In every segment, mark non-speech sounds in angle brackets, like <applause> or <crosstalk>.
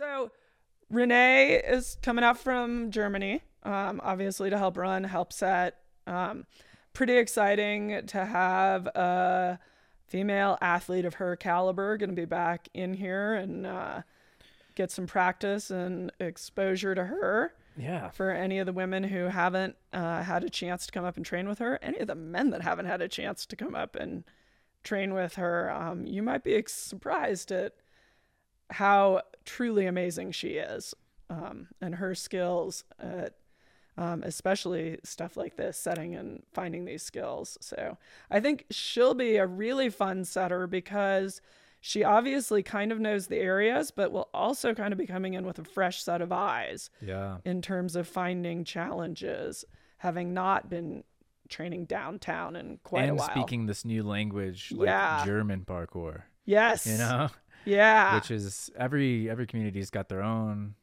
So Renee is coming out from Germany, um, obviously to help run, help set. Um, pretty exciting to have a female athlete of her caliber going to be back in here and uh, get some practice and exposure to her. Yeah. For any of the women who haven't uh, had a chance to come up and train with her, any of the men that haven't had a chance to come up and train with her, um, you might be surprised at how truly amazing she is um, and her skills at um, especially stuff like this, setting and finding these skills. So I think she'll be a really fun setter because she obviously kind of knows the areas, but will also kind of be coming in with a fresh set of eyes. Yeah. In terms of finding challenges, having not been training downtown in quite and a while. And speaking this new language, like Yeah. German parkour. Yes. You know? Yeah. Which is every every community's got their own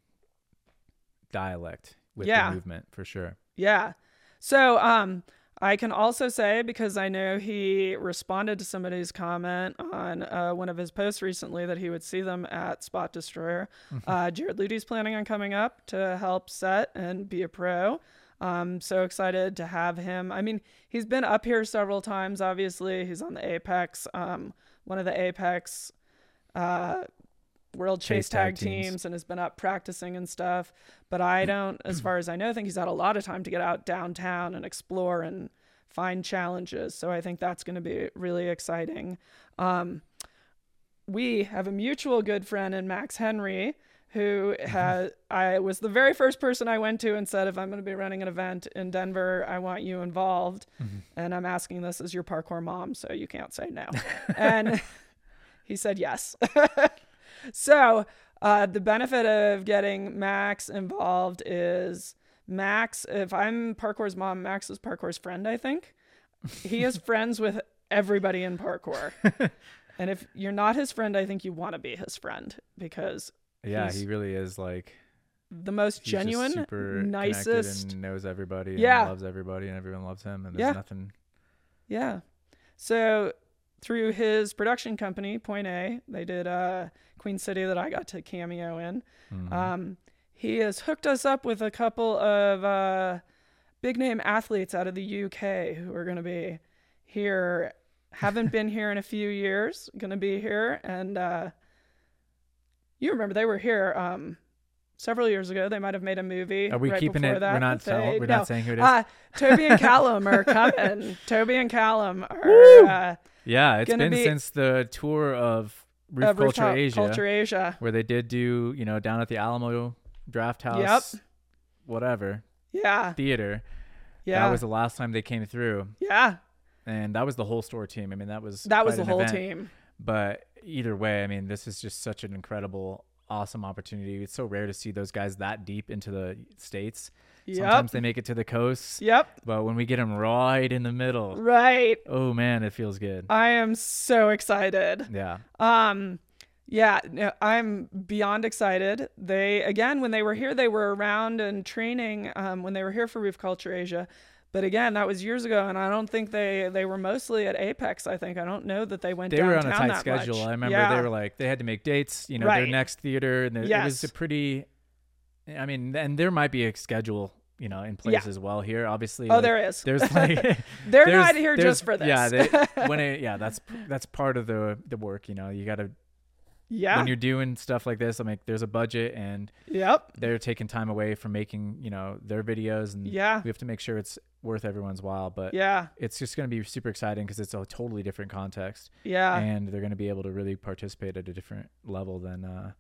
dialect with Yeah. the movement for sure. Yeah. So um I can also say because I know he responded to somebody's comment on uh, one of his posts recently that he would see them at Spot Destroyer. Uh, Jared Luty's planning on coming up to help set and be a pro. Um, so excited to have him. I mean, he's been up here several times. Obviously, he's on the Apex, um, one of the Apex uh, World Chase, Chase Tag, Tag teams. teams and has been up practicing and stuff. But I don't, as far as I know, think he's had a lot of time to get out downtown and explore and find challenges. So I think that's going to be really exciting. Um, we have a mutual good friend in Max Henry who has I was the very first person I went to and said if I'm going to be running an event in Denver, I want you involved. And I'm asking this as your parkour mom, so you can't say no. <laughs> and he said yes. <laughs> so uh, the benefit of getting Max involved is Max. If I'm parkour's mom, Max is parkour's friend. I think he is <laughs> friends with everybody in parkour. <laughs> and if you're not his friend, I think you want to be his friend because Yeah, he really is like the most genuine, super nicest. and knows everybody Yeah. loves everybody and everyone loves him and there's Yeah. nothing Yeah. So through his production company, Point A, they did uh, Queen City that I got to cameo in. Mhm. Um, he has hooked us up with a couple of uh, big name athletes out of the UK who are going to be here. Haven't been here in a few years. Going to be here, and uh, you remember they were here um, several years ago. They might have made a movie. Are we right keeping it? That, we're not tell, we're no. not saying who it is. Uh, Toby and <laughs> Callum are coming. Toby and Callum are uh, yeah, it's been be- since the tour of Roof of Culture Rooftop Asia Culture Asia. where they did do, you know, down at the Alamo Drafthouse Yep. whatever Yeah, theater. yeah, That was the last time they came through yeah. and that was the whole Storror team. I mean, that was That was the whole event. team. But either way, I mean, this is just such an incredible, awesome opportunity. It's so rare to see those guys that deep into the states. Yep. Sometimes they make it to the coast, Yep. but when we get them right in the middle, Right. oh man, it feels good. I am so excited. Yeah, Um yeah, I'm beyond excited. They again when they were here they were around and training um when they were here for Roof Culture Asia. But again, that was years ago and I don't think they they were mostly at Apex, I think. I don't know that they went they were on a tight schedule. much. I remember yeah. they were like they had to make dates. You know, their next theater, and it was a pretty. I mean, and there might be a schedule, you know, in place Yeah. as well here. Obviously, Oh, like, there is. There's like <laughs> They're there's- not here just for this. Yeah, they, when it, <laughs> yeah, that's that's part of the the work. You know, you got to yeah. when you're doing stuff like this. I mean, there's a budget, and Yep. they're taking time away from making you know their videos, and Yeah. we have to make sure it's worth everyone's while. But Yeah. it's just going to be super exciting because it's a totally different context, Yeah. and they're going to be able to really participate at a different level than uh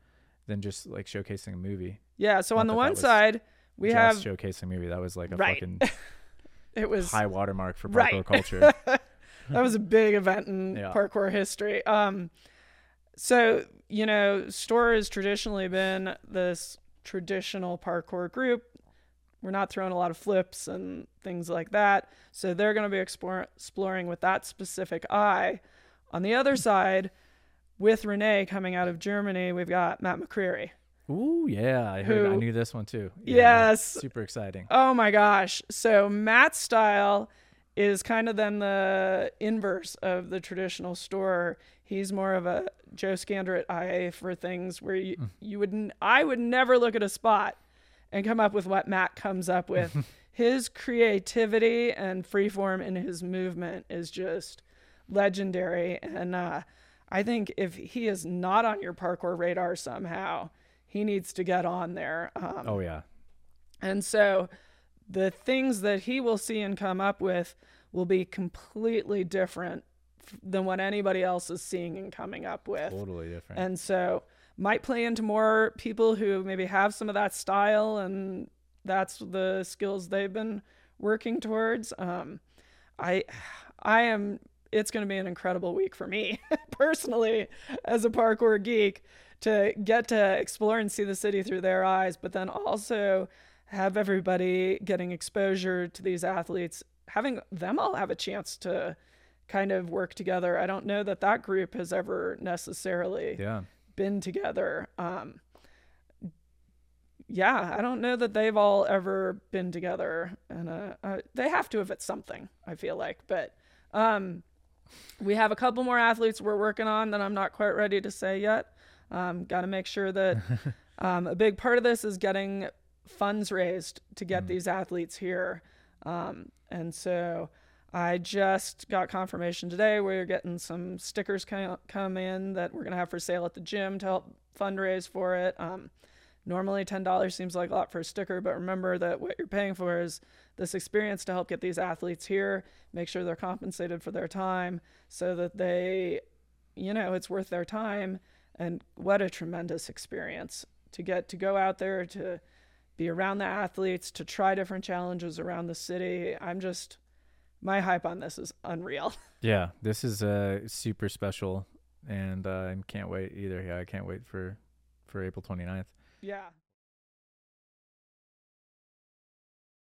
than just like showcasing a movie. Yeah. So Not on the one side, we have showcasing a movie that was like a Right. fucking <laughs> it was high watermark for parkour Right. culture. <laughs> that was a big event in Yeah. parkour history. Um, so you know, Storror has traditionally been this traditional parkour group. We're not throwing a lot of flips and things like that, so they're going to be explore- exploring with that specific eye. On the other side, with Renee coming out of Germany, we've got Matt McCreary. Ooh, yeah, I heard. I knew this one too. Yeah, Yes. super exciting. Oh my gosh. So Matt's style is kind of then the inverse of the traditional Storror. He's more of a Joe Scander at IA for things where you, Mm. you would n- I would never look at a spot and come up with what Matt comes up with. <laughs> his creativity and freeform in his movement is just legendary. And uh, I think if he is not on your parkour radar somehow, he needs to get on there. Um, Oh yeah. and so the things that he will see and come up with will be completely different than what anybody else is seeing and coming up with. Totally different. And so might play into more people who maybe have some of that style and that's the skills they've been working towards. Um, I I am it's going to be an incredible week for me <laughs> personally as a parkour geek to get to explore and see the city through their eyes, but then also have everybody getting exposure to these athletes, having them all have a chance to kind of work together. I don't know that that group has ever necessarily yeah. been together. Um, yeah, I don't know that they've all ever been together, and uh, uh, they have to have at something. I feel like, but um, we have a couple more athletes we're working on that I'm not quite ready to say yet. Um, Got to make sure that <laughs> um, a big part of this is getting funds raised to get these athletes here, um, and so. I just got confirmation today. We're getting some stickers come, come in that we're gonna have for sale at the gym to help fundraise for it. Um, normally, ten dollars seems like a lot for a sticker, but remember that what you're paying for is this experience to help get these athletes here, make sure they're compensated for their time, so that they, you know, it's worth their time. And what a tremendous experience to get to go out there to be around the athletes, to try different challenges around the city. I'm just my hype on this is unreal. <laughs> Yeah. This is uh super special and uh, I can't wait either. Yeah, I can't wait for for April 29th. yeah.